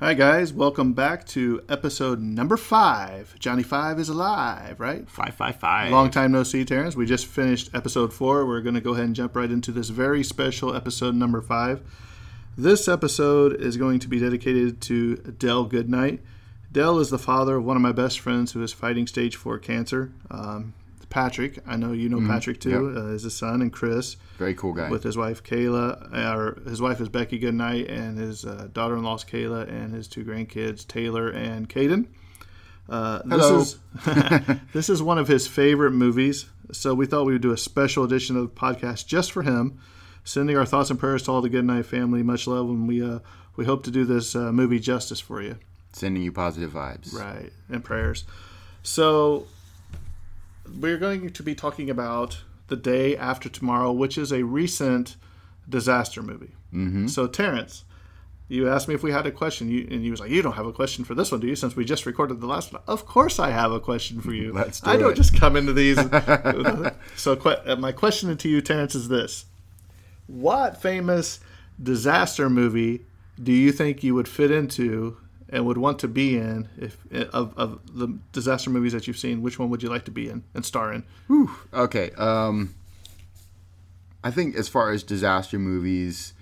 Hi, guys. Welcome back to episode number five. Johnny Five is alive, right? Five five five. Long time no see, Terrence. We just finished episode four. We're going to go ahead and jump right into this very special episode number five. This episode is going to be dedicated to Dell Goodnight. Dell is the father of one of my best friends who is fighting stage four cancer. Um, Patrick, I know you know Patrick too, uh, is his son, and Chris Very cool guy. with his wife Kayla. Or his wife is Becky Goodnight, and his uh, daughter-in-law is Kayla, and his two grandkids Taylor and Caden. Uh, this Hello. is this is one of his favorite movies, so we thought we would do a special edition of the podcast just for him. Sending our thoughts and prayers to all the Goodnight family. Much love, and we uh, we hope to do this uh, movie justice for you. Sending you positive vibes. Right, and prayers. So, we're going to be talking about The Day After Tomorrow, which is a recent disaster movie. Mm-hmm. So, Terrence, you asked me if we had a question, you, and you was like, "You don't have a question for this one, do you?" Since we just recorded the last one, of course I have a question for you. Let's do I don't just come into these. so, que- uh, my question to you, Terrence, is this: What famous disaster movie do you think you would fit into and would want to be in if of, of the disaster movies that you've seen which one would you like to be in and star in Okay. Um, I think as far as disaster movies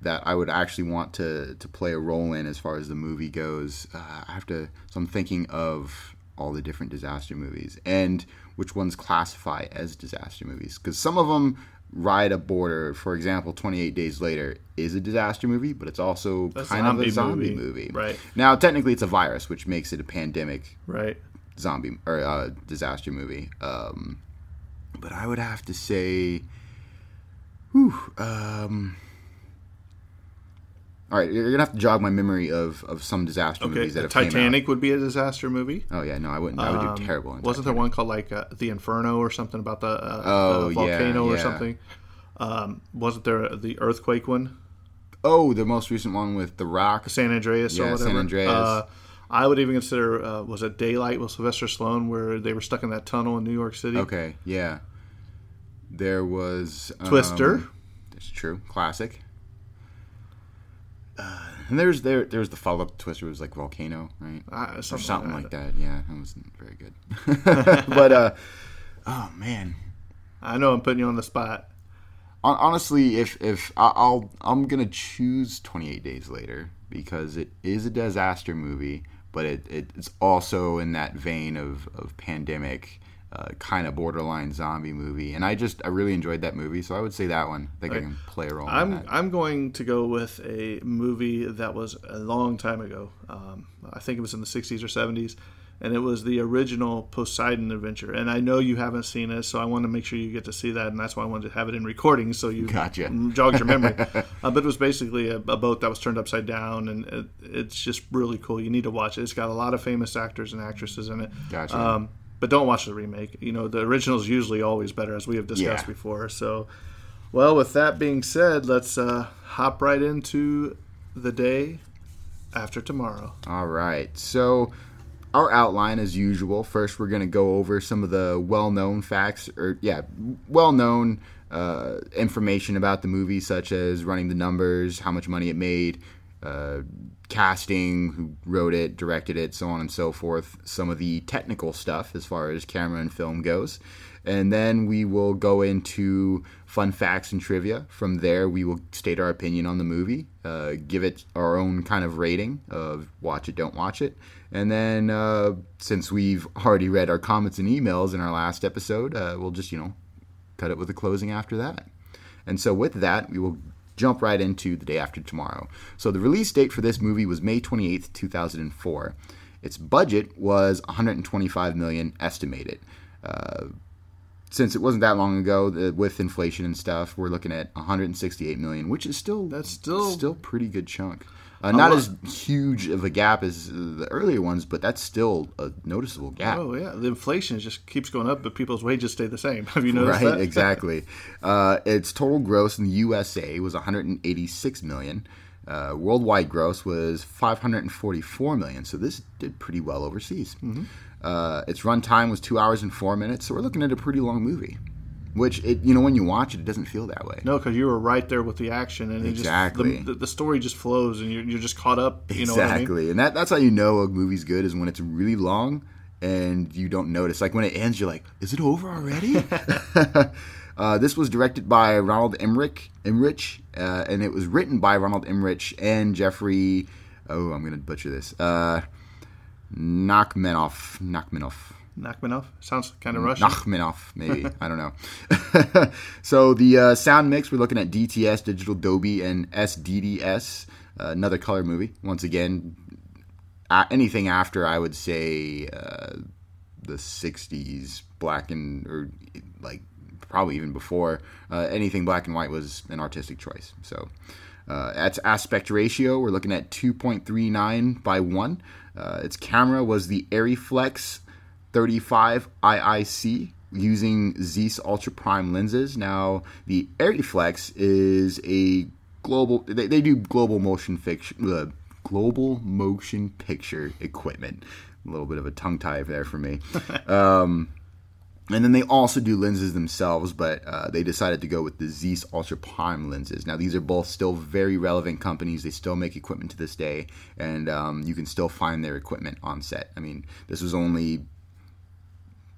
that I would actually want to to play a role in, as far as the movie goes, uh, I have to. So I'm thinking of all the different disaster movies and which ones classify as disaster movies because some of them ride a border. For example, 28 Days Later is a disaster movie, but it's also kind of a zombie movie. movie. Right. Now, technically, it's a virus, which makes it a pandemic right zombie or uh, disaster movie. Um, but I would have to say, whew, um, all right, you're gonna have to jog my memory of, of some disaster okay movies that have came out. titanic would be a disaster movie Oh yeah, no, I wouldn't. I would Um, do terrible. Wasn't there one called like uh, the inferno or something about the, uh, Oh, the yeah, volcano or something um, wasn't there the earthquake one Oh, the most recent one with The Rock. san andreas or Yeah, whatever San Andreas. Uh, I would even consider uh, was it Daylight with Sylvester Stallone where they were stuck in that tunnel in New York City. Okay, yeah. There was um, Twister. That's true, classic. Uh, and there's there there's the follow up to Twister was like Volcano, right? Uh, or something something like like that. Yeah, that wasn't very good. but uh, oh man, I know I'm putting you on the spot. Honestly, if if I- I'll I'm gonna choose 28 Days Later because it is a disaster movie, but it, it it's also in that vein of of pandemic. Uh, kind of borderline zombie movie, and I just I really enjoyed that movie, so I would say that one. I think I can play a role. I'm that. I'm going to go with a movie that was a long time ago. Um, I think it was in the 60s or 70s, and it was the original Poseidon Adventure. And I know you haven't seen it, so I want to make sure you get to see that, and that's why I wanted to have it in recording so you Gotcha. jogs your memory. uh, but it was basically a, a boat that was turned upside down, and it, it's just really cool. You need to watch it. It's got a lot of famous actors and actresses in it. Gotcha. Um, but don't watch the remake. You know, the original is usually always better, as we have discussed Yeah. before. So, well, with that being said, let's uh, hop right into the day after tomorrow. All right. So, our outline, as usual, first we're going to go over some of the well known facts, or, yeah, well known uh, information about the movie, such as running the numbers, how much money it made, uh, casting, who wrote it, directed it, so on and so forth, some of the technical stuff as far as camera and film goes. And then we will go into fun facts and trivia. From there, we will state our opinion on the movie, uh, give it our own kind of rating of watch it, don't watch it. And then, uh, since we've already read our comments and emails in our last episode, uh, we'll just, you know, cut it with a closing after that. And so, with that, we will jump right into the day after tomorrow. So, the release date for this movie was May 28th, 2004. Its budget was 125 million estimated. Uh, since it wasn't that long ago, the, with inflation and stuff, we're looking at 168 million, which is still That's still- still pretty good chunk. Uh, not as huge of a gap as the earlier ones, but that's still a noticeable gap. Oh yeah, the inflation just keeps going up, but people's wages stay the same. Have you noticed right that? exactly uh, its total gross in the usa was 186 million uh, worldwide gross was 544 million so this did pretty well overseas Mm-hmm. uh, its runtime was two hours and four minutes so we're looking at a pretty long movie which it you know when you watch it, it doesn't feel that way. No, because you were right there with the action, and exactly it just, the, the, story just flows, and you're, you're just caught up. You exactly, know I mean? and that that's how you know a movie's good is when it's really long and you don't notice. Like when it ends, you're like, "Is it over already?" uh, this was directed by Ronald Emmerich, Emmerich, uh, and it was written by Ronald Emmerich and Jeffrey. Oh, I'm gonna butcher this. Uh, Nachmanoff. Nachmanoff. Nachmanoff sounds kind of Russian. Nachmanoff, maybe I don't know. so the uh, sound mix, we're looking at DTS, Digital Dolby, and SDDS. Uh, another color movie. Once again, anything after I would say uh, the '60s, black and or like probably even before uh, anything black and white was an artistic choice. So. Uh, at aspect ratio, we're looking at 2.39 by 1. Uh, its camera was the Arriflex 35 IIC using Zeiss Ultra Prime lenses. Now, the Arriflex is a global, they, they do global motion fiction, uh, global motion picture equipment. A little bit of a tongue tie there for me. um, and then they also do lenses themselves, but uh, they decided to go with the Zeiss Ultra Prime lenses. Now, these are both still very relevant companies. They still make equipment to this day, and um, you can still find their equipment on set. I mean, this was only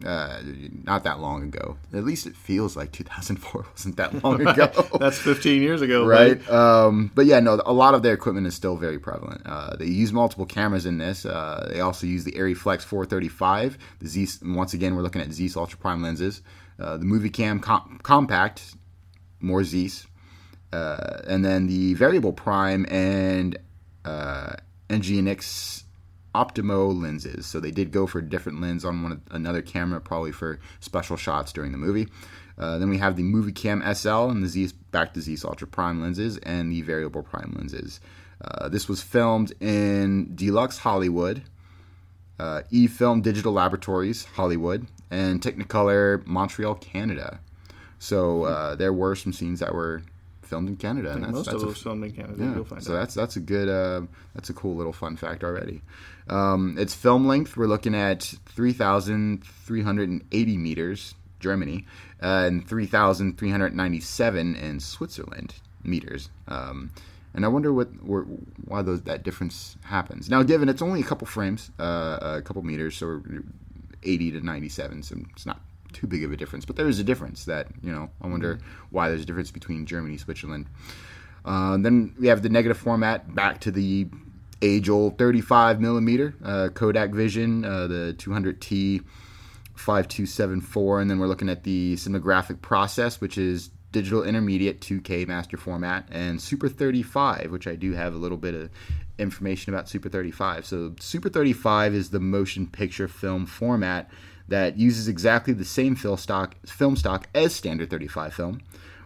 uh, not that long ago. At least it feels like 2004 wasn't that long ago. That's 15 years ago, right? Um, but yeah, no, a lot of their equipment is still very prevalent. Uh, they use multiple cameras in this. Uh, they also use the Arriflex 435. The Zeiss, once again, we're looking at Zeiss Ultra Prime lenses. Uh, the Movie Cam com- Compact, more Zeiss, uh, and then the Variable Prime and uh, Angenieux Optimo lenses. So they did go for a different lens on one another camera, probably for special shots during the movie. Uh, then we have the Movie Cam SL and the Zeiss back to Zeiss Ultra Prime lenses and the variable prime lenses. Uh, this was filmed in Deluxe Hollywood, uh, E Film Digital Laboratories Hollywood, and Technicolor Montreal, Canada. So uh, there were some scenes that were filmed in Canada. And that's, most that's of those filmed in Canada. Yeah, so out. that's that's a good uh, that's a cool little fun fact already. Um, its film length we're looking at three thousand three hundred and eighty meters, Germany, uh, and three thousand three hundred ninety seven in Switzerland meters. Um, and I wonder what why those that difference happens. Now, given it's only a couple frames, uh, a couple meters, so 80 to 97, so it's not too big of a difference. But there is a difference that, you know, I wonder mm-hmm. why there's a difference between Germany, Switzerland. Uh, then we have the negative format back to the age old 35 millimeter uh, Kodak Vision, uh, the 200T 5274. And then we're looking at the cinematographic process, which is digital intermediate 2K master format, and Super 35, which I do have a little bit of information about Super 35. So, Super 35 is the motion picture film format that uses exactly the same film stock, film stock as standard 35 film,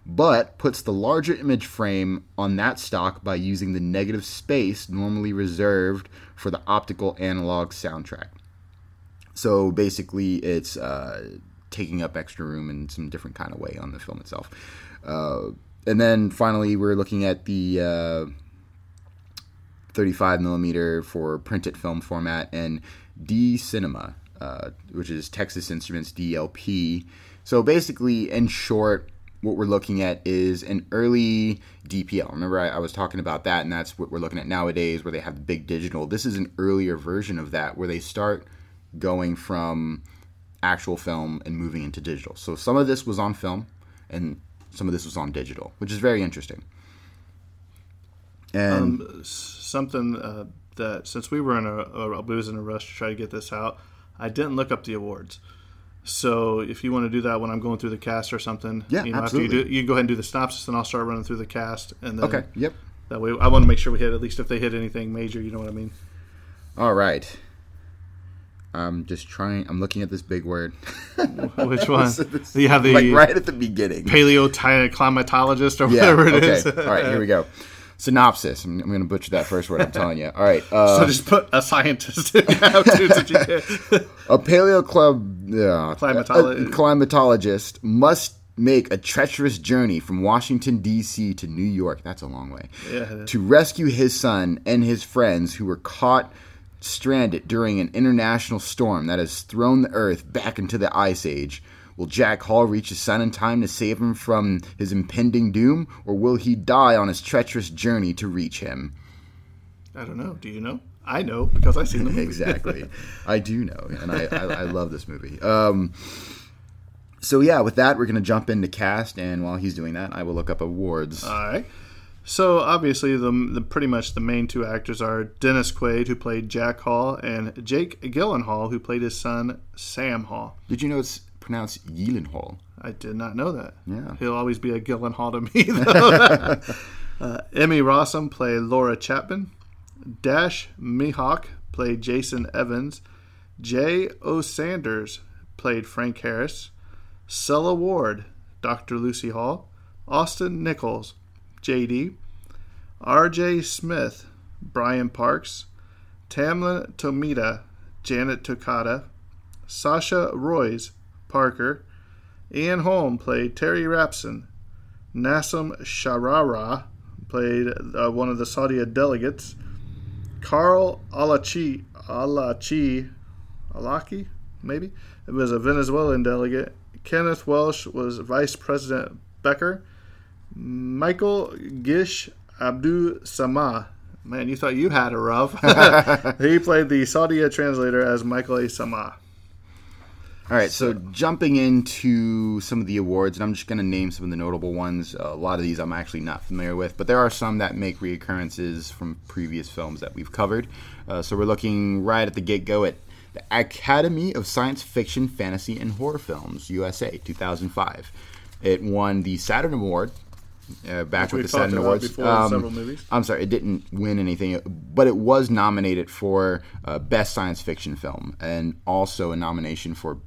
but puts the larger image frame on that stock by using the negative space normally reserved for the optical analog soundtrack. So basically, it's uh, taking up extra room in some different kind of way on the film itself. Uh, and then finally, we're looking at the uh, 35 millimeter for printed film format and D Cinema uh, which is Texas Instruments DLP. So basically, in short, what we're looking at is an early DPL. Remember, I, I, was talking about that, and that's what we're looking at nowadays, where they have the big digital. This is an earlier version of that, where they start going from actual film and moving into digital. So some of this was on film, and some of this was on digital, which is very interesting. And um, something uh, that since we were in a, a, we was in a rush to try to get this out, I didn't look up the awards. So if you want to do that when I'm going through the cast or something, yeah, you know, absolutely. after you do, you go ahead and do the synopsis, and I'll start running through the cast. And then okay, yep. That way, I want to make sure we hit at least if they hit anything major. You know what I mean? All right. I'm just trying. I'm looking at this big word. Which one? you have the like right at the beginning. Paleoclimatologist or yeah, whatever it okay. is. All right, here we go synopsis. I'm, I'm going to butcher that first word. I'm telling you. All right. Uh, so just put a scientist. In A paleo club uh, climatologist. climatologist must make a treacherous journey from Washington D.C. to New York. That's a long way. Yeah, to rescue his son and his friends who were caught stranded during an international storm that has thrown the Earth back into the ice age Will Jack Hall reach his son in time to save him from his impending doom, or will he die on his treacherous journey to reach him? I don't know. Do you know? I know because I've seen the movie. exactly. I do know, and I, I, I love this movie. Um, so yeah, with that, we're gonna jump into cast, and while he's doing that, I will look up awards. All right. So obviously, the, the pretty much the main two actors are Dennis Quaid, who played Jack Hall, and Jake Gyllenhaal, who played his son Sam Hall. Did you know it's pronounced Gyllenhaal? I did not know that. Yeah. He'll always be a Gyllenhaal to me, though. uh, Emmy Rossum played Laura Chapman. Dash Mihok played Jason Evans. Jay O. Sanders played Frank Harris. Sela Ward, Dr. Lucy Hall. Austin Nichols, JD. Arjay Smith, Brian Parks. Tamlin Tomita, Janet Tokada. Sasha Roiz, Parker. Ian Holm played Terry Rapson. Nassim Sharara played uh, one of the Saudi delegates. Carl Alacchi, Alachi, Alaki, maybe, it was a Venezuelan delegate. Kenneth Welsh was Vice President Becker. Michael Gish Abdu Sama. Man, you thought you had a rough. he played the Saudi translator as Michael A. Sama. All right, so jumping into some of the awards, and I'm just going to name some of the notable ones. a lot of these I'm actually not familiar with, but there are some that make reoccurrences from previous films that we've covered. Uh, so we're looking right at the get go at the Academy of Science Fiction, Fantasy, and Horror Films, USA, 2005. It won the Saturn Award. Uh, back Which with the Saturn Awards. before in several movies. I'm sorry, it didn't win anything, but it was nominated for uh, Best Science Fiction Film and also a nomination for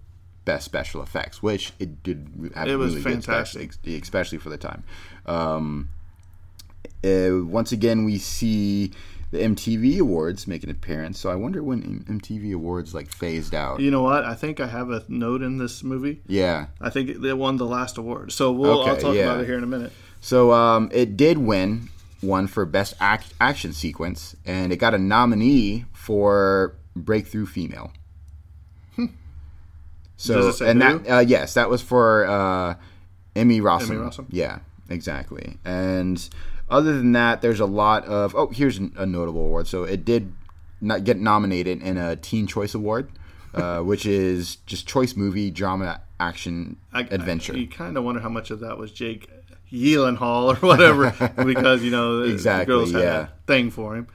Best Special Effects, which it did have It was really fantastic. special- especially for the time. Um, uh, once again, we see the MTV Awards make an appearance. So I wonder when MTV Awards like phased out. You know what? I think I have a note in this movie. Yeah. I think they won the last award. So we'll I'll talk yeah. about it here in a minute. So um, it did win one for best act- action sequence, and it got a nominee for breakthrough female. So Does it say and who? that uh, yes, that was for uh, Emmy Rossum. Emmy Rossum? Yeah, exactly. And other than that, there's a lot of oh, here's a notable award. So it did not get nominated in a Teen Choice Award, uh, which is just choice movie drama action I, adventure. I- you kind of wonder how much of that was Jake Gyllenhaal or whatever, because you know Exactly, the girls had yeah. a thing for him.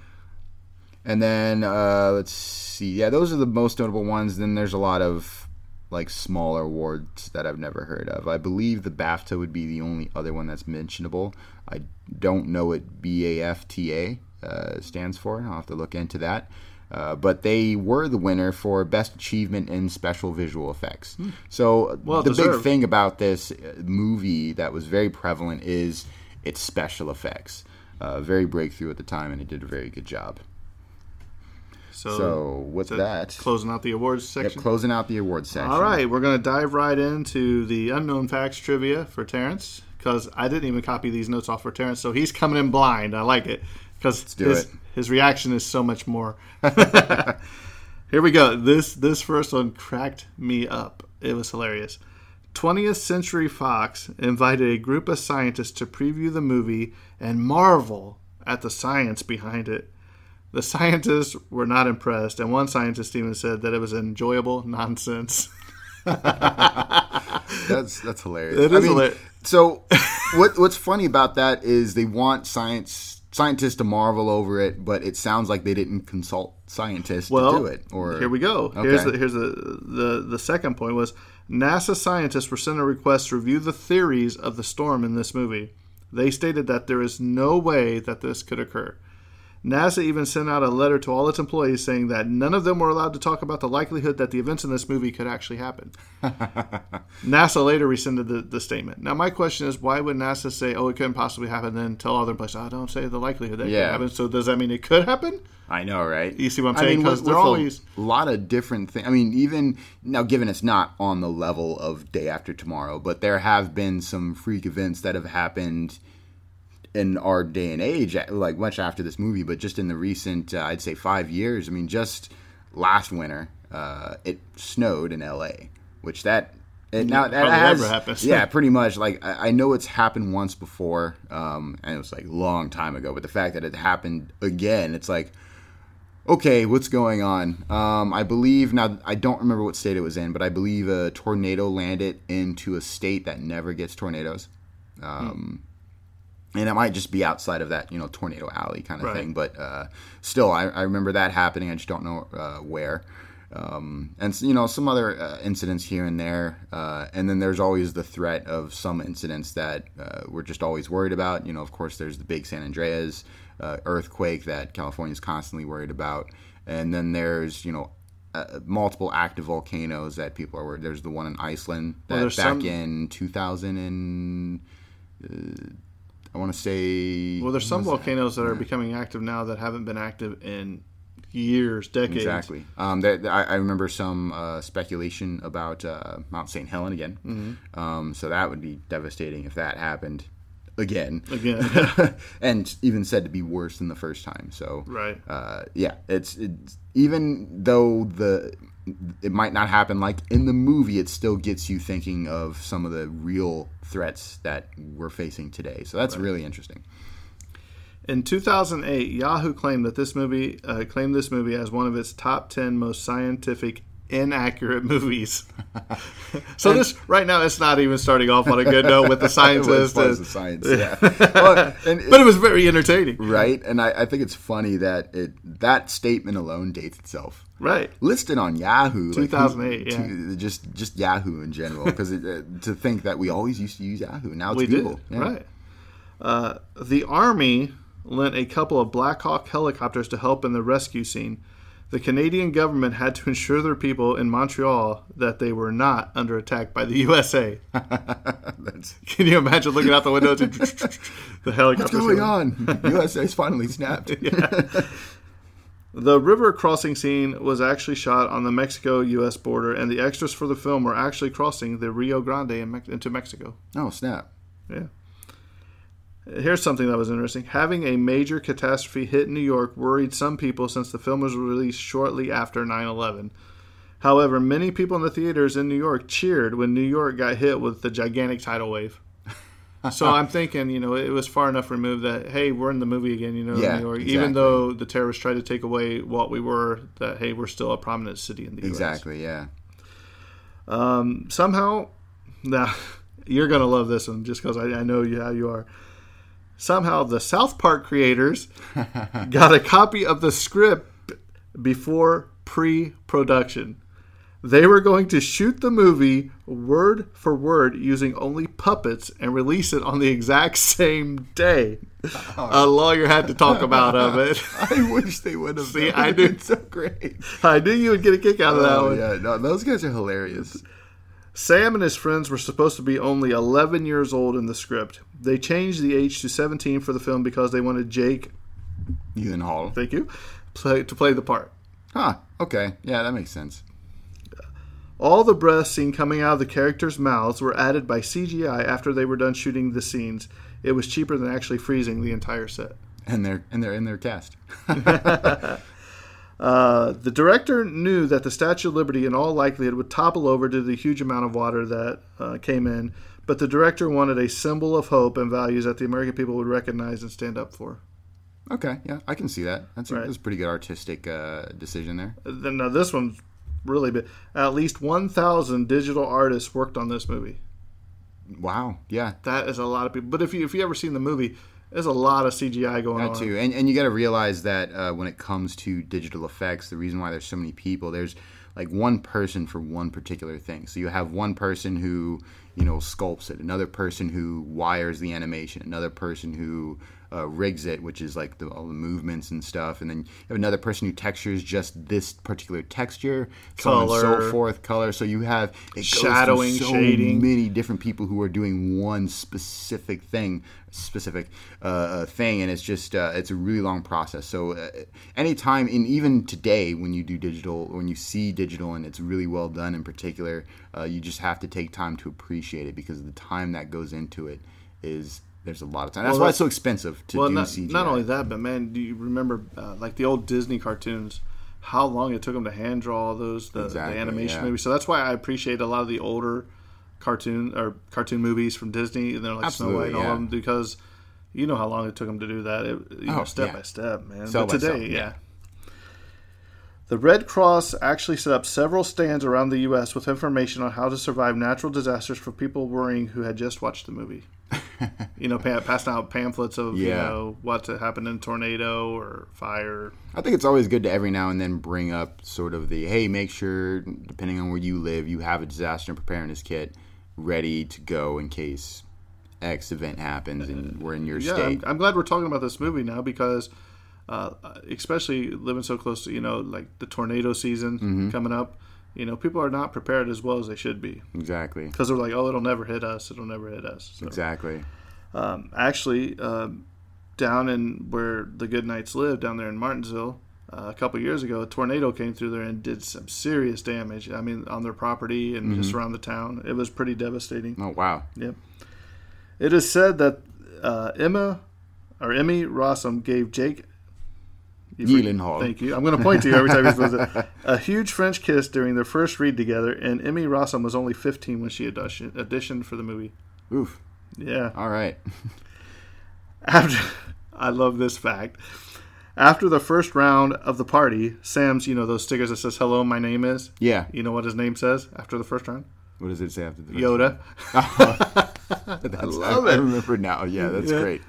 And then uh, let's see. Yeah, those are the most notable ones. Then there's a lot of like smaller awards that I've never heard of. I believe the BAFTA would be the only other one that's mentionable. I don't know what BAFTA uh, stands for. I'll have to look into that. Uh, but they were the winner for best achievement in special visual effects. So Hmm. Well the big thing about this uh, movie that was very prevalent is its special effects. Uh, very breakthrough at the time, and it did a very good job. So, So with so that, closing out the awards yep, section. closing out the awards section. All right, we're going to dive right into the unknown facts trivia for Terrence because I didn't even copy these notes off for Terrence, so he's coming in blind. I like it because his, it. his reaction is so much more. Here we go. This this first one cracked me up. It was hilarious. 20th Century Fox invited a group of scientists to preview the movie and marvel at the science behind it. The scientists were not impressed, and one scientist even said that it was enjoyable nonsense. That's that's hilarious. It I mean, hilarious. So what what's funny about that is they want science scientists to marvel over it, but it sounds like they didn't consult scientists well, to do it. Or here we go. Okay. Here's the here's the, the the second point was NASA scientists were sent a request to review the theories of the storm in this movie. They stated that there is no way that this could occur. NASA even sent out a letter to all its employees saying that none of them were allowed to talk about the likelihood that the events in this movie could actually happen. NASA later rescinded the, the statement. Now, my question is, why would NASA say, "Oh, it couldn't possibly happen," then tell other places, "I oh, don't say the likelihood that it could happen." So, does that mean it could happen? I know, right? You see what I'm saying? Because they're with a lot of different things. I mean, even now, given it's not on the level of Day After Tomorrow, but there have been some freak events that have happened in our day and age, like much after this movie, but just in the recent, uh, I'd say, five years. I mean, just last winter, uh, it snowed in L.A., which that It, now that has, happens. yeah, pretty much. Like I, I know it's happened once before, um, and it was like a long time ago. But the fact that it happened again, it's like, okay, what's going on? Um, I believe now. I don't remember what state it was in, but I believe a tornado landed into a state that never gets tornadoes. Um, and it might just be outside of that, you know, tornado alley kind of Right. thing. But uh, still, I, I remember that happening. I just don't know uh, where. Um, and you know some other uh, incidents here and there, uh, and then there's always the threat of some incidents that uh, we're just always worried about. You know, of course, there's the big San Andreas uh, earthquake that California's constantly worried about, and then there's you know uh, multiple active volcanoes that people are worried. There's the one in Iceland that there's back some- in 2000 and uh, I want to say Well, there's some that? volcanoes that are becoming active now that haven't been active in years, decades. Exactly. Um, there, there- I, I remember some uh, speculation about uh, Mount St. Helen again. Mm-hmm. Um, so that would be devastating if that happened again. Again. and even said to be worse than the first time. So Right. uh, yeah, it's, it's even though the it might not happen like in the movie, it still gets you thinking of some of the real threats that we're facing today. So that's really interesting. In 2008, Yahoo claimed that this movie uh, claimed this movie as one of its top 10 most scientific inaccurate movies. so this right now it's not even starting off on a good note with the It as and- the science, yeah. Well, and but it was very entertaining. right? And I, I think it's funny that it that statement alone dates itself. Right. Listed on Yahoo, like, 2008, yeah. to- just just Yahoo in general, because uh, to think that we always used to use Yahoo, now it's We Google. Yeah. Right. Uh, the Army lent a couple of Black Hawk helicopters to help in the rescue scene. The Canadian government had to ensure their people in Montreal that they were not under attack by the USA. Can you imagine looking out the window to the helicopter? what's going on. USA's finally snapped. The river crossing scene was actually shot on the Mexico US border, and the extras for the film were actually crossing the Rio Grande in Mex- into Mexico. Oh snap! Yeah. Here's something that was interesting. Having a major catastrophe hit New York worried some people since the film was released shortly after 9 11. However, many people in the theaters in New York cheered when New York got hit with the gigantic tidal wave. so I'm thinking, you know, it was far enough removed that, hey, we're in the movie again, you know, Yeah, New York. exactly. Even though the terrorists tried to take away what we were, that, hey, we're still a prominent city in the US. Exactly. Yeah. Um, somehow, now you're gonna love this one just because I, I know you how you are. Somehow, the South Park creators got a copy of the script before pre-production. They were going to shoot the movie word for word using only puppets and release it on the exact same day. A oh. lawyer had to talk about of it. I wish they would have. See, That I knew- so great. I knew you would get a kick out of that Oh one. yeah, no, those guys are hilarious. Sam and his friends were supposed to be only 11 years old in the script. They changed the age to 17 for the film because they wanted Jake, Hall. thank you, play, to play the part. Huh. Okay. Yeah, that makes sense. All the breaths seen coming out of the characters' mouths were added by CGI after they were done shooting the scenes. It was cheaper than actually freezing the entire set. And they're and they're in their cast. Uh, the director knew that the Statue of Liberty, in all likelihood, would topple over due to the huge amount of water that uh, came in, but the director wanted a symbol of hope and values that the American people would recognize and stand up for. Okay. Yeah, I can see that. That's a, Right. that's a pretty good artistic uh, decision there. then now this one's really big. At least 1,000 digital artists worked on this movie. Wow. Yeah. That is a lot of people. But if you if you ever seen the movie, there's a lot of CGI going That on. too, and and you got to realize that uh, when it comes to digital effects, the reason why there's so many people, there's like one person for one particular thing. So you have one person who you know sculpts it, another person who wires the animation, another person who uh, rigs it, which is like the, all the movements and stuff, and then you have another person who textures just this particular texture, so Color. so forth, color. So you have Shadowing, so shading. many different people who are doing one specific thing, specific uh, uh, thing, and it's just uh, it's a really long process. So uh, anytime, and even today, when you do digital, when you see digital, and it's really well done, in particular, uh, you just have to take time to appreciate it because the time that goes into it is there's a lot of time. That's Well, why it's so expensive to well, do not, CGI. not only that, but man, do you remember uh, like the old Disney cartoons? How long it took them to hand draw all those the, Exactly, the animation yeah. movies. So that's why I appreciate a lot of the older cartoon or cartoon movies from Disney, and they're like Snow White and all of them because you know how long it took them to do that. It, you know, Oh, step yeah. by step, man. Cell but today, cell, yeah. yeah. The Red Cross actually set up several stands around the U.S. with information on how to survive natural disasters for people worrying who had just watched the movie. you know, pa- passing out pamphlets of you Yeah. know what happened in tornado or fire. I think it's always good to every now and then bring up sort of the hey, make sure depending on where you live, you have a disaster preparedness kit ready to go in case X event happens and we're in your Yeah, I'm. I'm glad we're talking about this movie now because, uh, especially living so close to you know like the tornado season Mm-hmm. coming up, you know people are not prepared as well as they should be Exactly. because they're like, oh, it'll never hit us, it'll never hit us. So, Exactly. um, actually, um, down in where the Goodnights live, down there in Martinsville. Uh, a couple years ago, a tornado came through there and did some serious damage. I mean, on their property and just Mm-hmm. around the town. It was pretty devastating. Oh wow. Yep. It is said that uh, Emma or Emmy Rossum gave Jake Gyllenhaal. Thank you. I'm going to point to you every time he says it. A huge French kiss during their first read together, and Emmy Rossum was only 15 when she audition- auditioned for the movie. Oof. Yeah. All right. After I love this fact. After the first round of the party, Sam's, you know, those stickers that says "Hello, my name is." Yeah. You know what his name says after the first round? What does it say after the first Yoda. That's, I love I, it. remember now. Yeah, that's Yeah. great.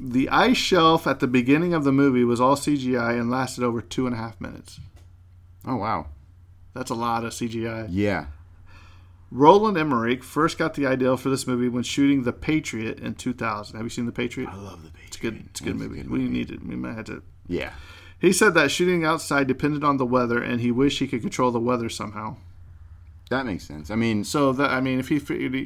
The ice shelf at the beginning of the movie was all CGI and lasted over two and a half minutes. Oh wow. That's a lot of CGI. Yeah. Roland Emmerich first got the idea for this movie when shooting The Patriot in 2000. Have you seen The Patriot? I love the Patriot. It's a good. It's a good It's movie. We need it. We might have to. Yeah. He said that shooting outside depended on the weather, and he wished he could control the weather somehow. That makes sense. I mean, So that I mean, if he,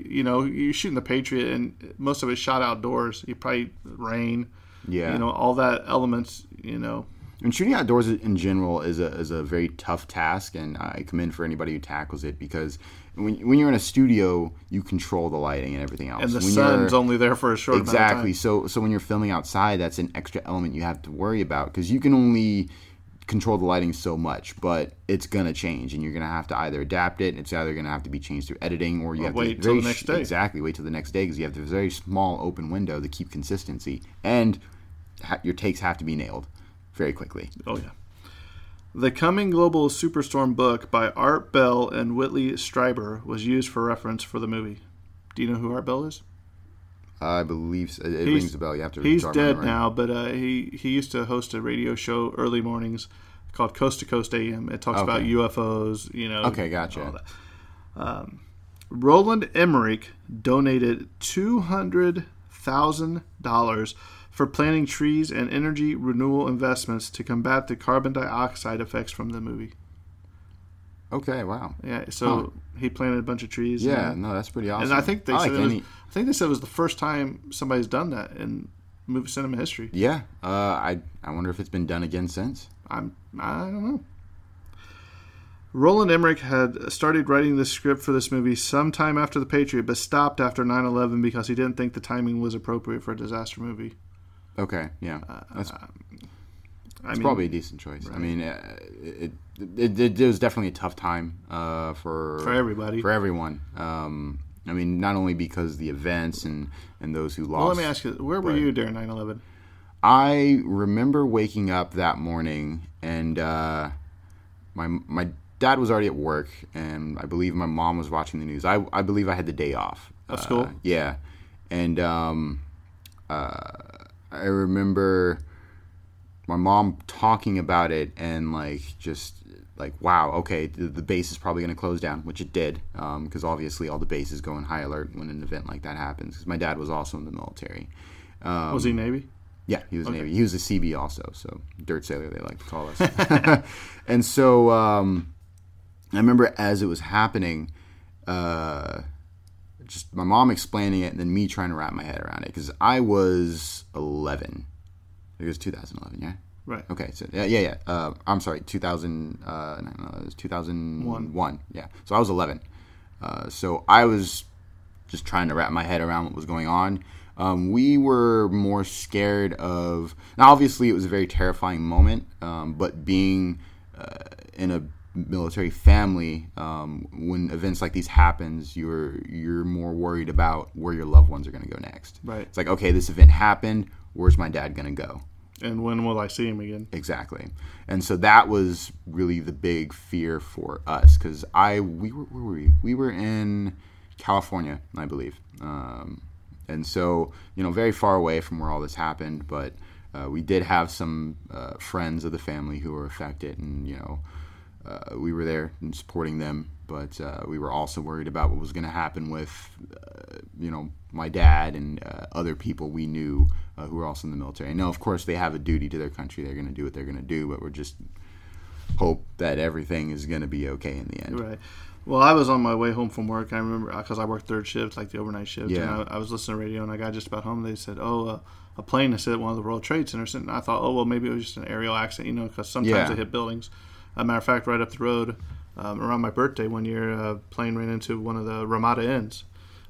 you know, you're shooting the Patriot, and most of it shot outdoors. You probably rain. yeah. You know, all that elements. You know, And shooting outdoors in general is a, is a very tough task, and I commend for anybody who tackles it because when, when you're in a studio, you control the lighting and everything else. and the when sun's only there for a short exactly. amount of So so when you're filming outside, that's an extra element you have to worry about because you can only control the lighting so much, but it's gonna change, and you're gonna have to either adapt it. It's either gonna have to be changed through editing, or you have wait to till the next day. Exactly, wait till the next day because you have this very small open window to keep consistency, and ha- your takes have to be nailed very quickly. Oh yeah. The Coming Global Superstorm book by Art Bell and Whitley Strieber was used for reference for the movie. Do you know who Art Bell is? I believe it He's- rings a bell. You have to. He's dead memory. now, but uh, he he used to host a radio show early mornings called Coast to Coast AM. It talks about UFOs, you know. Okay, gotcha. all that. Um, Roland Emmerich donated two hundred thousand dollars for planting trees and energy renewal investments to combat the carbon dioxide effects from the movie. Okay, wow. Yeah, so he planted a bunch of trees. Yeah, and, no, that's pretty awesome. and I think they I said like it was, I think they said it was the first time somebody's done that in movie cinema history. Yeah, uh, I I wonder if it's been done again since. I'm I don't know. Roland Emmerich had started writing the script for this movie sometime after The Patriot, but stopped after 9/11 because he didn't think the timing was appropriate for a disaster movie. Okay, yeah, that's I It's mean, probably a decent choice. I mean, uh, it, it, it, it was definitely a tough time uh, for for everybody. for everyone. Um, I mean, not only because the events and, and those who lost. well, let me ask you, where were Right. you during 9/11? I remember waking up that morning and uh, my my dad was already at work, and I believe my mom was watching the news. I, I believe I had the day off Of Uh, school? yeah, and um, uh, I remember my mom talking about it and like just like wow okay the, the base is probably going to close down which it did because obviously all the bases go in high alert when an event like that happens because my dad was also in the military um, was he Navy? yeah, he was Navy. He was a Seabee also, so dirt sailor they like to call us. and so um, I remember as it was happening, uh, just my mom explaining it, and then me trying to wrap my head around it because I was 11. It was 2011, yeah. Right. Okay, so yeah, yeah, yeah. Uh, I'm sorry, 2000. Uh, no, no, it was 2001. One. Yeah, so I was 11. Uh, so I was just trying to wrap my head around what was going on. Um, we were more scared of. Now, obviously, it was a very terrifying moment, um, but being uh, in a military family, um, when events like these happens, you're you're more worried about where your loved ones are going to go next. Right. It's like, okay, this event happened. Where's my dad going to go? And when will I see him again? Exactly. And so that was really the big fear for us because I we were where were we? We were in California, I believe. Um, and so you know, very far away from where all this happened, but uh, we did have some uh, friends of the family who were affected, and you know, uh, we were there and supporting them. But uh, we were also worried about what was going to happen with, uh, you know, my dad and uh, other people we knew who are also in the military. I know, of course, they have a duty to their country; they're going to do what they're going to do. But we're just hope that everything is going to be okay in the end. Right. Well, I was on my way home from work. I remember because I worked third shift, like the overnight shift. Yeah. And I, I was listening to radio, and I got just about home. They said, "Oh, uh, a plane has hit one of the World Trade Centers." And I thought, "Oh, well, maybe it was just an aerial accident, you know, because sometimes Yeah. they hit buildings." a matter of fact, right up the road, um, around my birthday one year, a plane ran into one of the Ramada Inns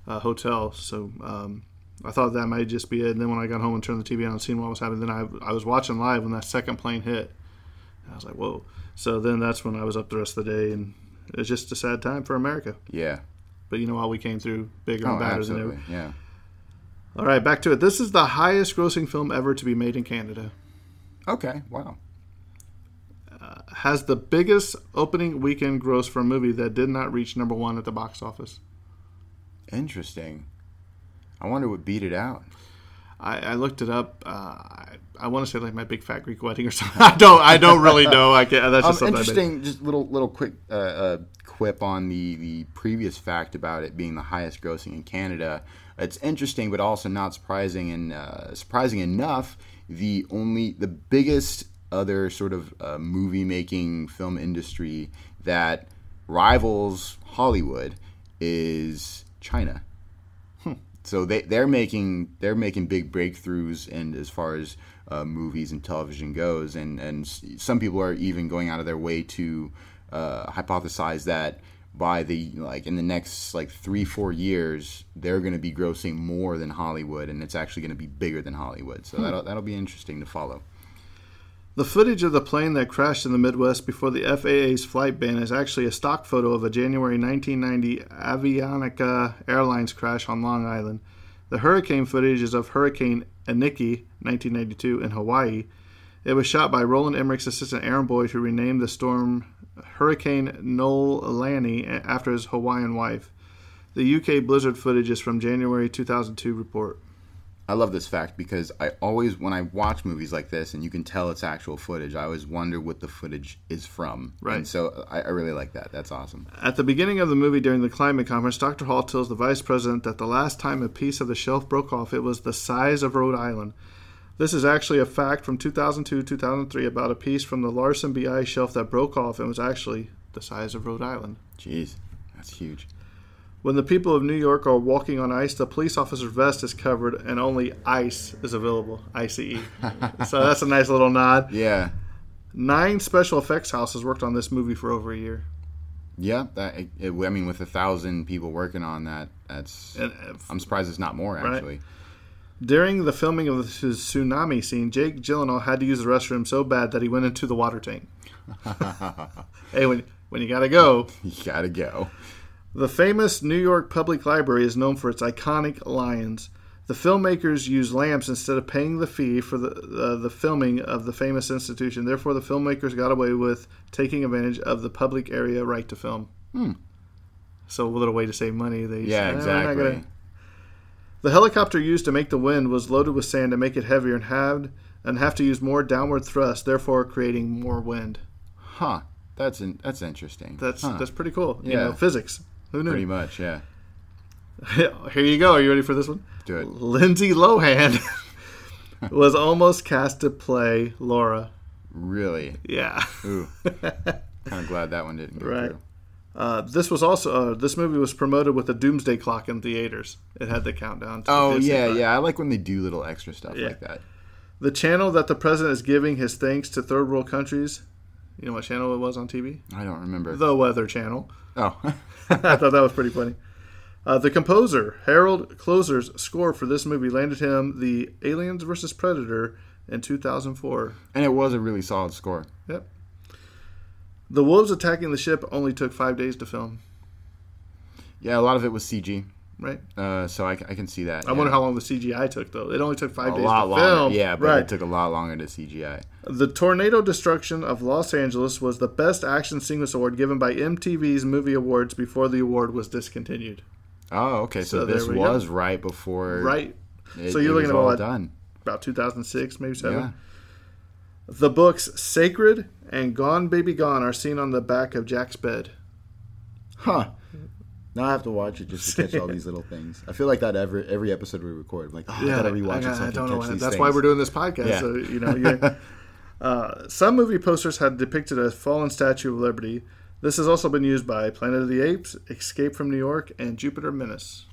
uh, hotels. So um, I thought that might just be it. And then when I got home and turned the TV on and seen what was happening, then I, I was watching live when that second plane hit. And I was like, "Whoa!" So then that's when I was up the rest of the day, and it was just a sad time for America. Yeah. But you know what? We came through bigger and Oh, badder than ever. Yeah. All right, back to it. This is the highest grossing film ever to be made in Canada. Okay. Wow. Uh, has the biggest opening weekend gross for a movie that did not reach number one at the box office. Interesting. I wonder what beat it out. I, I looked it up. Uh, I, I want to say like my big fat Greek wedding or something. I don't. I don't really know. I can't. That's Um, just something I made. interesting. Just little little quick uh, uh, quip on the the previous fact about it being the highest grossing in Canada. It's interesting, but also not surprising. And uh, surprising enough, the only the biggest other sort of uh, movie making film industry that rivals Hollywood is China. So they they're making they're making big breakthroughs and as far as uh, movies and television goes, and and some people are even going out of their way to uh, hypothesize that by the like in the next like three four years they're going to be grossing more than Hollywood, and it's actually going to be bigger than Hollywood. So that'll that'll be interesting to follow. The footage of the plane that crashed in the Midwest before the FAA's flight ban is actually a stock photo of a January 1990 Avianca Airlines crash on Long Island. The hurricane footage is of Hurricane Iniki, 1992, in Hawaii. It was shot by Roland Emmerich's assistant Aaron Boyd, who renamed the storm Hurricane Noelani after his Hawaiian wife. The UK blizzard footage is from January 2002 report. I love this fact because I always, when I watch movies like this, and you can tell it's actual footage, I always wonder what the footage is from. Right. And so I, I really like that. That's awesome. At the beginning of the movie during the climate conference, Dr. Hall tells the vice president that the last time a piece of the shelf broke off, it was the size of Rhode Island. This is actually a fact from 2002 2003 about a piece from the Larsen BI shelf that broke off and was actually the size of Rhode Island. Jeez, that's huge. When the people of New York are walking on ice, the police officer's vest is covered and only ice is available. ICE. so that's a nice little nod. Yeah. Nine special effects houses worked on this movie for over a year. Yeah, that it, it- I mean, with a thousand people working on that, that's. And uh, I'm surprised it's not more actually. During the filming of the tsunami scene, Jake Gyllenhaal had to use the restroom so bad that he went into the water tank. hey, when when you gotta go, You gotta go. The famous New York Public Library is known for its iconic lions. The filmmakers used lamps instead of paying the fee for the uh, the filming of the famous institution. Therefore, the filmmakers got away with taking advantage of the public area right to film. So, a little way to save money. They Yeah, said, "Eh, we're exactly. gonna-" The helicopter used to make the wind was loaded with sand to make it heavier and had and have to use more downward thrust, therefore creating more wind. Huh? That's in, that's interesting. That's Huh. that's pretty cool. You Yeah. know, physics. Who knew? pretty much. Yeah. Here you go. Are you ready for this one? Do it. Lindsay Lohan was almost cast to play Laura. Really. Yeah. Ooh. kind of glad that one didn't go Right. through. Uh, this was also uh, this movie was promoted with a doomsday clock in theaters. It had the countdown. To the Oh Disney yeah, yeah. I like when they do little extra stuff Yeah. like that. The channel that the president is giving his thanks to third world countries. You know what channel it was on TV? I don't remember. The Weather Channel. oh. I thought that was pretty funny. Uh, the composer Harald Kloser's score for this movie landed him the Aliens vs Predator in 2004. and it was a really solid score. Yep. The wolves attacking the ship only took five days to film, Yeah, a lot of it was CG, right? uh, so I can see that. I wonder how long the CGI took, though. It only took five a days lot to longer. film. Yeah, but right. it took a lot longer to CGI. The tornado destruction of Los Angeles was the best action sequence award given by MTV's Movie Awards before the award was discontinued. Oh, okay. So, So this we go. was right before. Right. It, So you're looking was at all done. About 2006, maybe seven. Yeah. The books Sacred and Gone Baby Gone are seen on the back of Jack's bed. Huh. Now I have to watch it just to catch all these little things. I feel like that every every episode we record. I'm like, oh, I gotta rewatch it so I, can catch why- these That's things. why we're doing this podcast. Yeah. So you know, uh, some movie posters had depicted a fallen Statue of Liberty. This has also been used by Planet of the Apes, Escape from New York, and Jupiter Menace.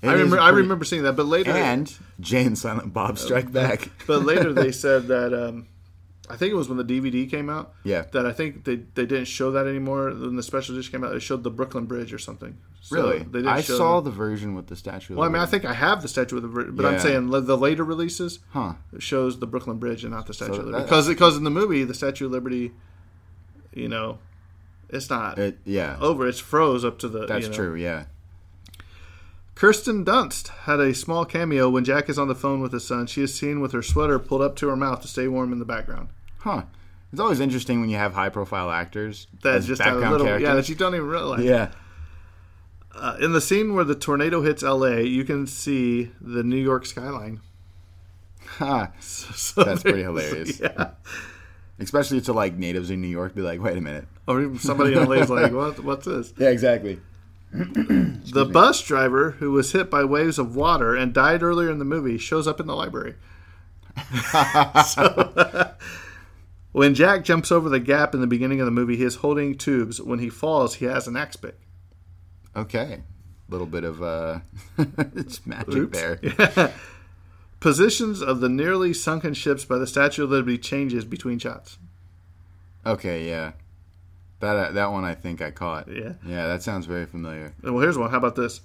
It I remember. I remember seeing that, but later, And Jay and Silent Bob Strike Back. but later they said that um, I think it was when the DVD came out. Yeah. That I think they, they didn't show that anymore. When the special edition came out, they showed the Brooklyn Bridge or something. So really? They didn't I saw the- version with the statue. Of well, I mean, I think I have the Statue of the Bridge, but I'm saying the later releases Huh. shows the Brooklyn Bridge and not the Statue So of Liberty that- because because in the movie the Statue of Liberty, you know, it's not It, yeah. over. It's froze up to the. that's you know. true. Yeah. Kirsten Dunst had a small cameo when Jack is on the phone with his son. She is seen with her sweater pulled up to her mouth to stay warm in the background. Huh. It's always interesting when you have high profile actors That as just a little, characters. yeah, that you don't even realize. yeah. Uh, in the scene where the tornado hits L.A., you can see the New York skyline. Huh. So That's pretty hilarious. Yeah. Especially to like natives in New York, be like, wait a minute. Or somebody in LA is like, what, what's this? Yeah, exactly. The bus driver who was hit by waves of water and died earlier in the movie shows up in the library. So, when Jack jumps over the gap in the beginning of the movie, he is holding tubes. When he falls, he has an axe pick. Okay. A little bit of uh, it's magic Oops. there. Positions of the nearly sunken ships by the Statue of Liberty changes between shots. Okay, yeah. That uh, that one I think I caught. Yeah. Yeah, that sounds very familiar. Well, here's one. How about this?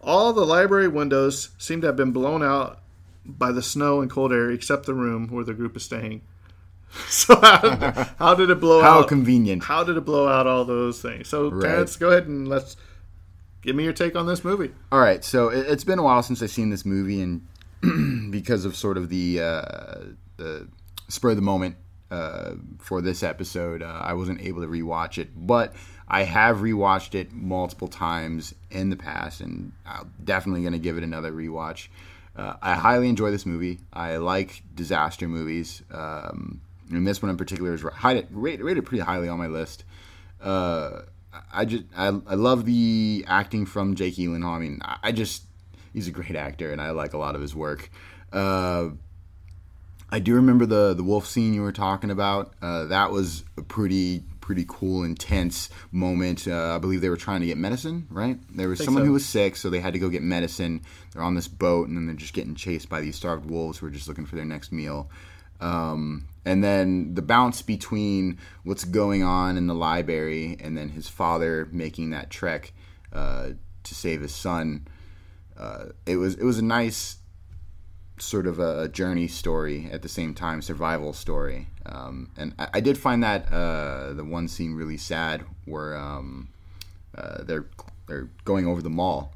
All the library windows seem to have been blown out by the snow and cold air, except the room where the group is staying. So how, how did it blow How out? convenient. how did it blow out all those things? So, Right. Terrence, go ahead and let's give me your take on this movie. All right, so it, it's been a while since I've seen this movie, and because of sort of the uh, the spur of the moment uh, for this episode, uh, I wasn't able to rewatch it. But I have rewatched it multiple times in the past, and I'm definitely going to give it another rewatch. Uh, I highly enjoy this movie. I like disaster movies, um, and this one in particular is rated, rated pretty highly on my list. Uh, I just I, I love the acting from Jake Gyllenhaal. I mean, I, I just he's a great actor, and I like a lot of his work. Uh, I do remember the the wolf scene you were talking about. Uh, that was a pretty pretty cool, intense moment. Uh, I believe they were trying to get medicine, right? There was someone so. who was sick, so they had to go get medicine. They're on this boat, and then they're just getting chased by these starved wolves who are just looking for their next meal. Um, and then the bounce between what's going on in the library and then his father making that trek uh, to save his son. Uh, it was it was a nice sort of a journey story at the same time survival story um, and I, I did find that uh, the one scene really sad where um, uh, they're they're going over the mall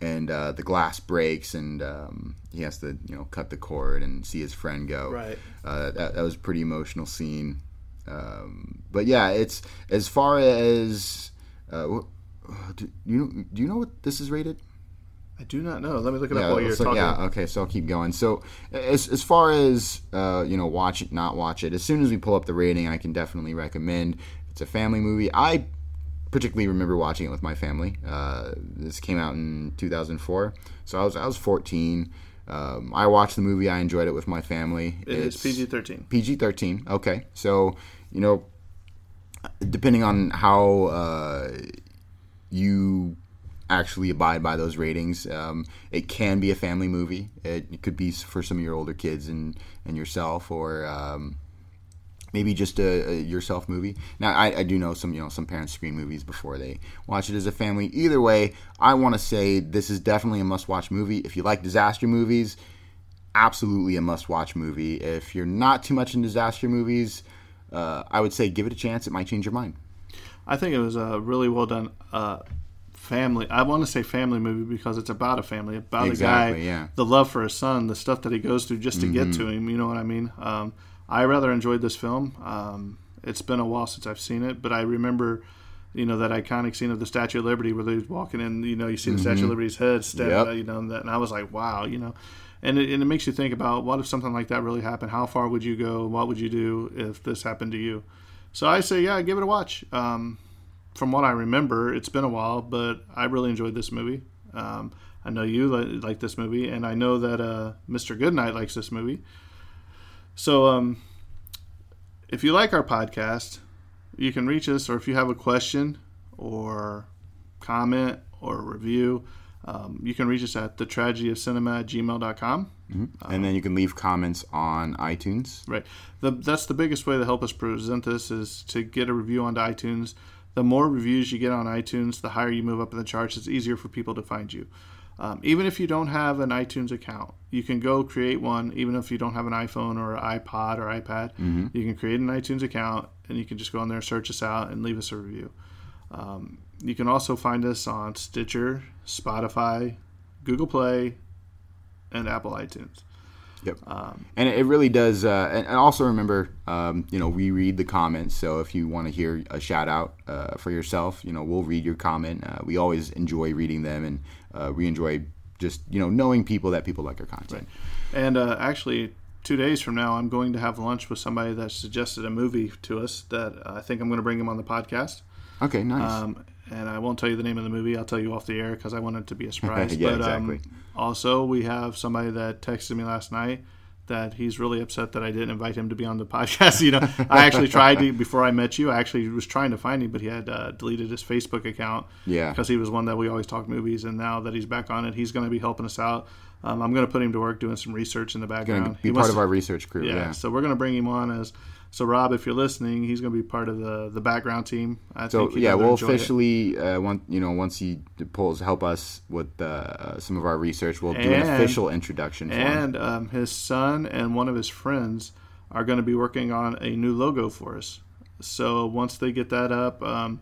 and uh, the glass breaks and um, he has to you know cut the cord and see his friend go Right. uh, that, that was a pretty emotional scene um, but yeah it's as far as uh, do you do you know what this is rated I do not know. Let me look it yeah, up while you're so- talking. yeah. Okay, so I'll keep going. So, as as far as uh, you know, watch it, not watch it. As soon as we pull up the rating, I can definitely recommend. It's a family movie. I particularly remember watching it with my family. Uh, this came out in 2004, so I was I was 14. Um, I watched the movie. I enjoyed it with my family. It is PG 13. PG 13. Okay. So, you know, depending on how uh, you actually abide by those ratings, um, it can be a family movie. It, it could be for some of your older kids and, and yourself, or um, maybe just a, a yourself movie. Now, I, I do know some you know some parents screen movies before they watch it as a family. Either way, I want to say this is definitely a must-watch movie. If you like disaster movies, absolutely a must-watch movie. If you're not too much in disaster movies, uh, I would say give it a chance. It might change your mind. I think it was a really well done uh, family. I want to say family movie because it's about a family, about Exactly, a guy, yeah. the love for his son, the stuff that he goes through just to get to him. You know what I mean? Um, I rather enjoyed this film. Um, it's been a while since I've seen it, but I remember. You know that iconic scene of the Statue of Liberty where they're walking in. You know, you see the Statue of Liberty's head step. Yep. You know, and, that, and I was like, wow. You know, and it, and it makes you think about what if something like that really happened? How far would you go? What would you do if this happened to you? So I say, yeah, give it a watch. Um, from what I remember, it's been a while, but I really enjoyed this movie. Um, I know you li- like this movie, and I know that uh, Mr. Goodnight likes this movie. So, um, if you like our podcast, you can reach us, or if you have a question or comment or review, um, you can reach us at the tragedy of cinema at gmail.com. and then you can leave comments on iTunes. Right. The, that's the biggest way to help us present this is to get a review onto iTunes. The more reviews you get on iTunes, the higher you move up in the charts. It's easier for people to find you. Um, even if you don't have an iTunes account, you can go create one. Even if you don't have an iPhone or iPod or iPad, you can create an iTunes account and you can just go on there, search us out, and leave us a review. Um, you can also find us on Stitcher, Spotify, Google Play, and Apple iTunes. Yep. and it really does. Uh, and, and also remember, um, you know, we read the comments. So if you want to hear a shout out uh, for yourself, you know, we'll read your comment. Uh, we always enjoy reading them, and uh, we enjoy just you know knowing people that people like our content. And uh, actually, two days from now, I'm going to have lunch with somebody that suggested a movie to us that I think I'm going to bring him on the podcast. Okay, nice. Um, and I won't tell you the name of the movie. I'll tell you off the air because I want it to be a surprise. Yeah, but exactly. um, also, we have somebody that texted me last night that he's really upset that I didn't invite him to be on the podcast. You know, I actually tried to before I met you. I actually was trying to find him, but he had uh, deleted his Facebook account. Yeah. because he was one that we always talk movies, and now that he's back on it, he's going to be helping us out. Um, I'm going to put him to work doing some research in the background. be He part of to- our research crew. yeah, Yeah. so we're going to bring him on as. So Rob, if you're listening, he's going to be part of the the background team. I So think yeah, we'll officially uh, want you know once he pulls help us with uh, some of our research, we'll do an official introduction for him. And um, his son and one of his friends are going to be working on a new logo for us. So once they get that up, um,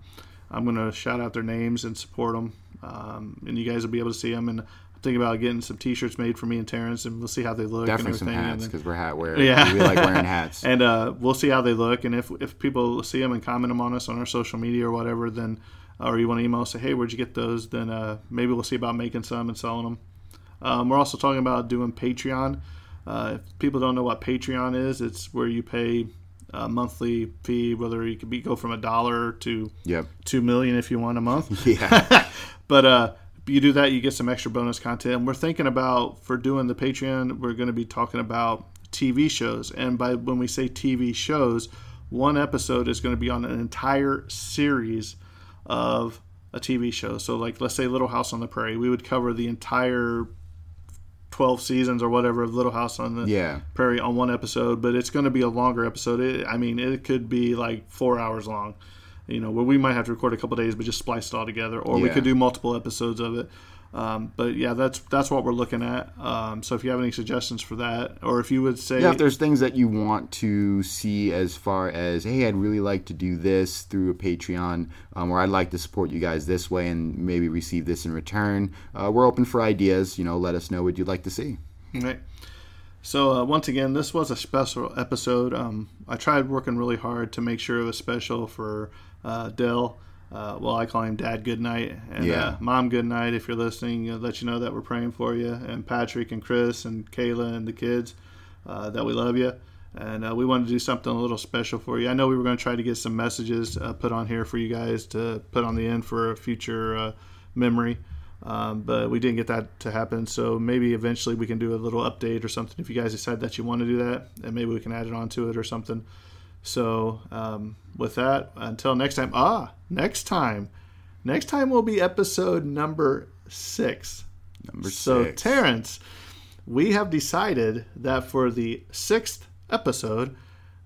I'm going to shout out their names and support them. Um, and you guys will be able to see them. And I'm thinking about getting some T-shirts made for me and Terrence, and we'll see how they look. Definitely and some everything. hats because we're hat wear. Yeah. we like wearing hats. and uh, we'll see how they look. And if if people see them and comment them on us on our social media or whatever, then or you want to email us say, hey, where'd you get those? Then uh, maybe we'll see about making some and selling them. Um, we're also talking about doing Patreon. Uh, if people don't know what Patreon is, it's where you pay a monthly fee, whether you could be go from a dollar to yep. two million if you want a month. Yeah. But uh, you do that, you get some extra bonus content. And we're thinking about for doing the Patreon, we're going to be talking about TV shows. And by when we say TV shows, one episode is going to be on an entire series of a TV show. So, like, let's say Little House on the Prairie, we would cover the entire 12 seasons or whatever of Little House on the Yeah. Prairie on one episode, but it's going to be a longer episode. It, I mean, it could be like four hours long. You know, where we might have to record a couple days, but just splice it all together, or we could do multiple episodes of it. Um, but yeah, that's that's what we're looking at. Um, so if you have any suggestions for that, or if you would say, Yeah, if there's things that you want to see as far as, hey, I'd really like to do this through a Patreon, um, or I'd like to support you guys this way and maybe receive this in return, uh, we're open for ideas. You know, let us know what you'd like to see. Right. So uh, once again, this was a special episode. Um, I tried working really hard to make sure it was special for uh, Dell. Uh, well, I call him Dad Goodnight and Yeah. uh, Mom Goodnight. If you're listening, uh, let you know that we're praying for you, and Patrick and Chris and Kayla and the kids uh, that we love you. And uh, we want to do something a little special for you. I know we were going to try to get some messages uh, put on here for you guys to put on the end for a future uh, memory. Um, but we didn't get that to happen. So maybe eventually we can do a little update or something if you guys decide that you want to do that, and maybe we can add it onto it or something. So um, with that, until next time. Ah, next time, next time will be episode number six. Number So six. Terrence, we have decided that for the sixth episode,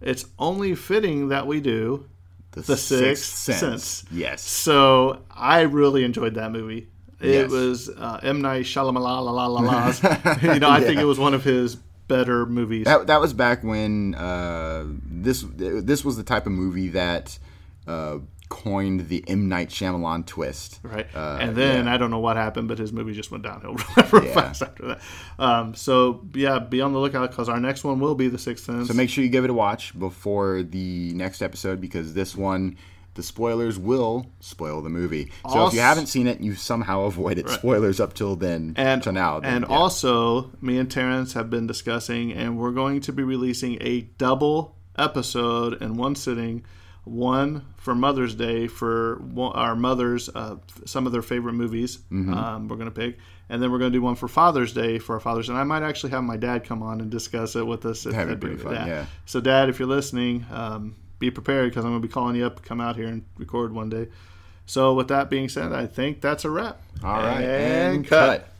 it's only fitting that we do the Sixth Sense. Yes. so I really enjoyed that movie. It Yes. was uh, M Night Shyamalan. La la la la. you know, I think it was one of his better movies. That, that was back when uh, this this was the type of movie that uh, coined the M Night Shyamalan twist. Right. Uh, and then yeah. I don't know what happened, but his movie just went downhill real Yeah. fast after that. Um, so yeah, be on the lookout because our next one will be the Sixth Sense. So make sure you give it a watch before the next episode because this one, the spoilers will spoil the movie. So if you haven't seen it, you somehow avoided spoilers up till then. and till now. then, and yeah. also, me and Terrence have been discussing, and we're going to be releasing a double episode in one sitting. One for Mother's Day for our mothers, uh, some of their favorite movies. Mm-hmm. Um, we're going to pick, and then we're going to do one for Father's Day for our fathers. And I might actually have my dad come on and discuss it with us. if That'd be pretty fun, yeah. So, Dad, if you're listening, um, be prepared because I'm going to be calling you up, come out here and record one day. So, with that being said, I think that's a wrap. All right, and, and cut. cut.